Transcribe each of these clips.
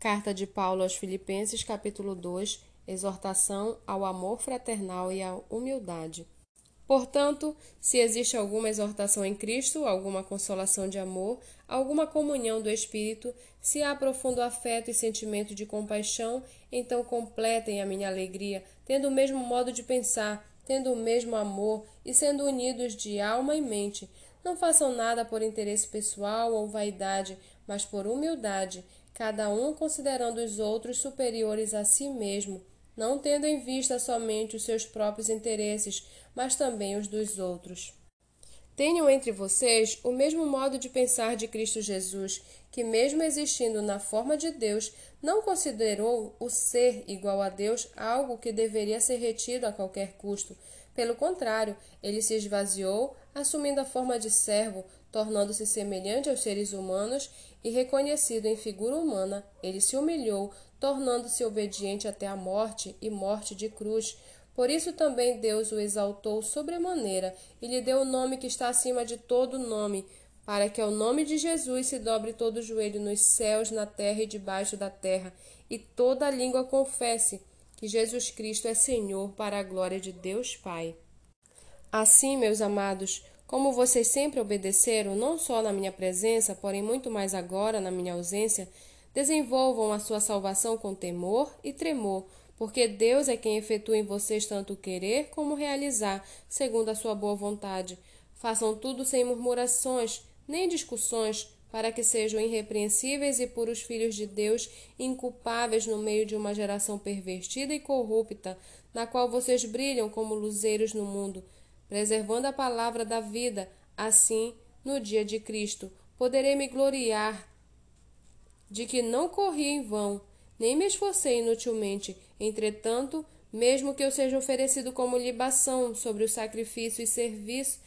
Carta de Paulo aos Filipenses, capítulo 2, exortação ao amor fraternal e à humildade. Portanto, se existe alguma exortação em Cristo, alguma consolação de amor, alguma comunhão do Espírito, se há profundo afeto e sentimento de compaixão, então completem a minha alegria, tendo o mesmo modo de pensar, tendo o mesmo amor e sendo unidos de alma e mente. Não façam nada por interesse pessoal ou vaidade, mas por humildade cada um considerando os outros superiores a si mesmo, não tendo em vista somente os seus próprios interesses, mas também os dos outros. Tenham entre vocês o mesmo modo de pensar de Cristo Jesus, que, mesmo existindo na forma de Deus, não considerou o ser igual a Deus algo que deveria ser retido a qualquer custo. Pelo contrário, ele se esvaziou, assumindo a forma de servo, tornando-se semelhante aos seres humanos e reconhecido em figura humana, ele se humilhou, tornando-se obediente até a morte e morte de cruz. Por isso também Deus o exaltou sobremaneira e lhe deu o nome que está acima de todo nome, para que ao nome de Jesus se dobre todo o joelho nos céus, na terra e debaixo da terra, e toda língua confesse que Jesus Cristo é Senhor para a glória de Deus Pai. Assim, meus amados, como vocês sempre obedeceram, não só na minha presença, porém muito mais agora na minha ausência, desenvolvam a sua salvação com temor e tremor, porque Deus é quem efetua em vocês tanto querer como realizar, segundo a sua boa vontade. Façam tudo sem murmurações, nem discussões, para que sejam irrepreensíveis e puros filhos de Deus, inculpáveis no meio de uma geração pervertida e corrupta, na qual vocês brilham como luzeiros no mundo preservando a palavra da vida, assim, no dia de Cristo, poderei me gloriar de que não corri em vão, nem me esforcei inutilmente. Entretanto, mesmo que eu seja oferecido como libação sobre o sacrifício e serviço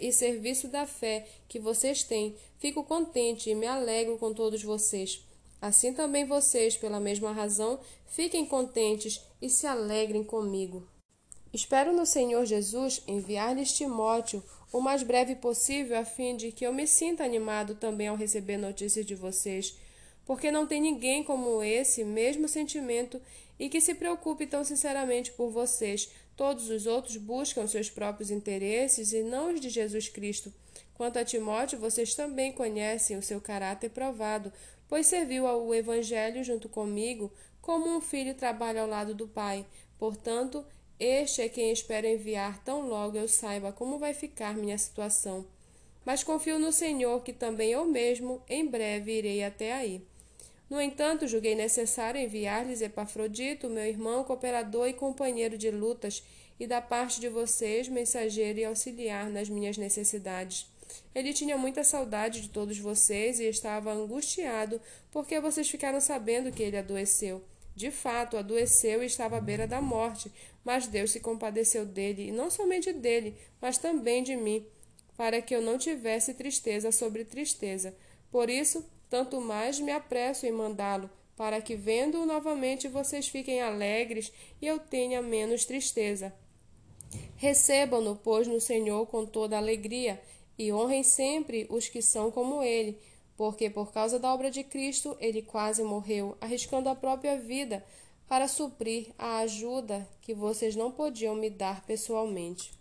e serviço da fé que vocês têm, fico contente e me alegro com todos vocês. Assim também vocês, pela mesma razão, fiquem contentes e se alegrem comigo. Espero no Senhor Jesus enviar-lhes Timóteo o mais breve possível, a fim de que eu me sinta animado também ao receber notícias de vocês, porque não tem ninguém como esse mesmo sentimento e que se preocupe tão sinceramente por vocês. Todos os outros buscam seus próprios interesses e não os de Jesus Cristo. Quanto a Timóteo, vocês também conhecem o seu caráter provado, pois serviu ao Evangelho junto comigo como um filho trabalha ao lado do pai. Portanto, este é quem espero enviar tão logo eu saiba como vai ficar minha situação. Mas confio no Senhor que também eu mesmo em breve irei até aí. No entanto, julguei necessário enviar-lhes Epafrodito, meu irmão, cooperador e companheiro de lutas, e da parte de vocês, mensageiro e auxiliar nas minhas necessidades. Ele tinha muita saudade de todos vocês e estava angustiado porque vocês ficaram sabendo que ele adoeceu. De fato, adoeceu e estava à beira da morte, mas Deus se compadeceu dele, e não somente dele, mas também de mim, para que eu não tivesse tristeza sobre tristeza. Por isso, tanto mais me apresso em mandá-lo, para que, vendo-o novamente, vocês fiquem alegres e eu tenha menos tristeza. Recebam-no, pois, no Senhor com toda alegria, e honrem sempre os que são como ele porque por causa da obra de Cristo ele quase morreu, arriscando a própria vida para suprir a ajuda que vocês não podiam me dar pessoalmente.